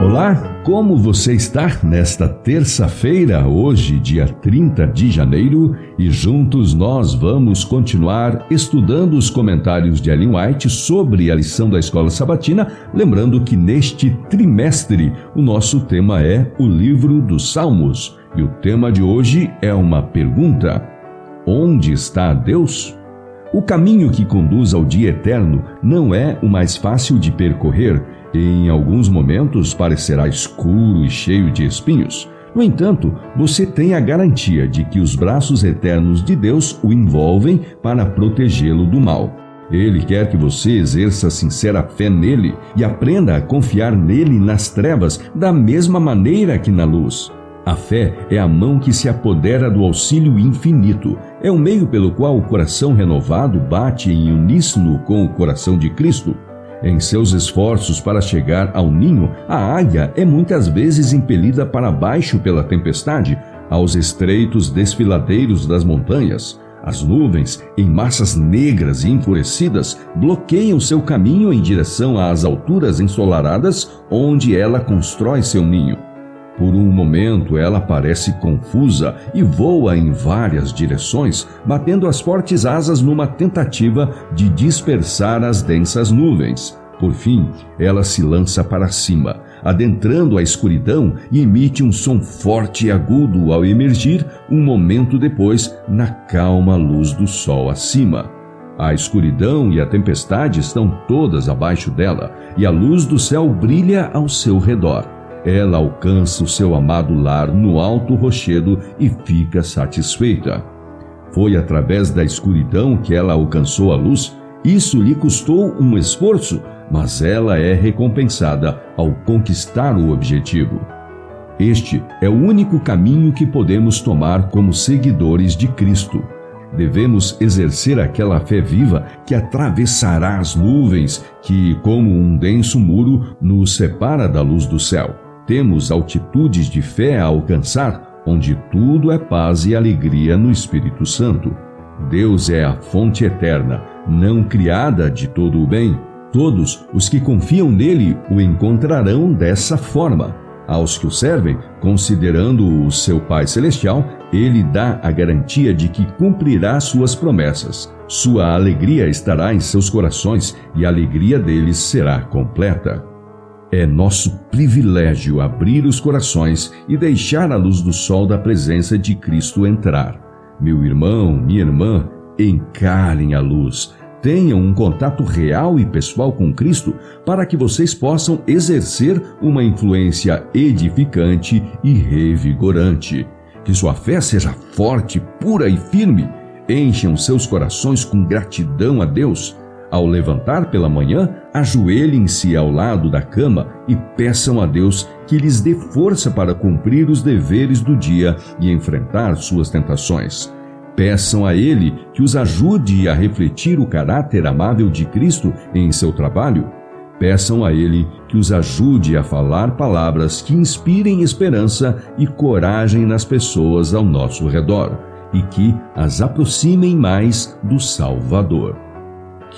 Olá, como você está nesta terça-feira, hoje, dia 30 de janeiro, e juntos nós vamos continuar estudando os comentários de Ellen White sobre a lição da escola sabatina, lembrando que neste trimestre o nosso tema é o livro dos Salmos, e o tema de hoje é uma pergunta: Onde está Deus? O caminho que conduz ao dia eterno não é o mais fácil de percorrer em alguns momentos parecerá escuro e cheio de espinhos. No entanto, você tem a garantia de que os braços eternos de Deus o envolvem para protegê-lo do mal. Ele quer que você exerça sincera fé nele e aprenda a confiar nele nas trevas da mesma maneira que na luz. A fé é a mão que se apodera do auxílio infinito. É o meio pelo qual o coração renovado bate em uníssono com o coração de Cristo. Em seus esforços para chegar ao ninho, a águia é muitas vezes impelida para baixo pela tempestade, aos estreitos desfiladeiros das montanhas. As nuvens, em massas negras e enfurecidas, bloqueiam seu caminho em direção às alturas ensolaradas onde ela constrói seu ninho. Por um momento ela parece confusa e voa em várias direções, batendo as fortes asas numa tentativa de dispersar as densas nuvens. Por fim, ela se lança para cima, adentrando a escuridão e emite um som forte e agudo ao emergir um momento depois na calma luz do sol acima. A escuridão e a tempestade estão todas abaixo dela, e a luz do céu brilha ao seu redor ela alcança o seu amado lar no alto rochedo e fica satisfeita. Foi através da escuridão que ela alcançou a luz. Isso lhe custou um esforço, mas ela é recompensada ao conquistar o objetivo. Este é o único caminho que podemos tomar como seguidores de Cristo. Devemos exercer aquela fé viva que atravessará as nuvens que, como um denso muro, nos separa da luz do céu temos altitudes de fé a alcançar, onde tudo é paz e alegria no Espírito Santo. Deus é a fonte eterna, não criada de todo o bem. Todos os que confiam nele o encontrarão dessa forma. Aos que o servem, considerando o seu Pai Celestial, ele dá a garantia de que cumprirá suas promessas. Sua alegria estará em seus corações e a alegria deles será completa. É nosso privilégio abrir os corações e deixar a luz do sol da presença de Cristo entrar. Meu irmão, minha irmã, encarem a luz. Tenham um contato real e pessoal com Cristo para que vocês possam exercer uma influência edificante e revigorante. Que sua fé seja forte, pura e firme. Encham seus corações com gratidão a Deus ao levantar pela manhã, ajoelhem-se ao lado da cama e peçam a Deus que lhes dê força para cumprir os deveres do dia e enfrentar suas tentações. Peçam a Ele que os ajude a refletir o caráter amável de Cristo em seu trabalho. Peçam a Ele que os ajude a falar palavras que inspirem esperança e coragem nas pessoas ao nosso redor e que as aproximem mais do Salvador.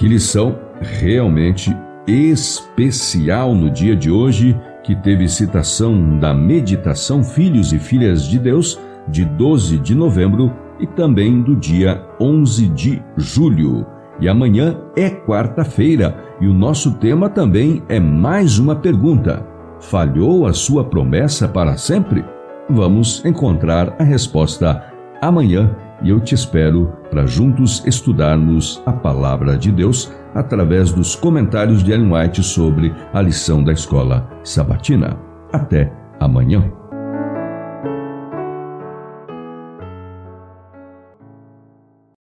Que lição realmente especial no dia de hoje, que teve citação da meditação Filhos e Filhas de Deus, de 12 de novembro e também do dia 11 de julho. E amanhã é quarta-feira e o nosso tema também é mais uma pergunta: falhou a sua promessa para sempre? Vamos encontrar a resposta amanhã e eu te espero para juntos estudarmos a palavra de Deus através dos comentários de Ellen White sobre a lição da escola sabatina. Até amanhã.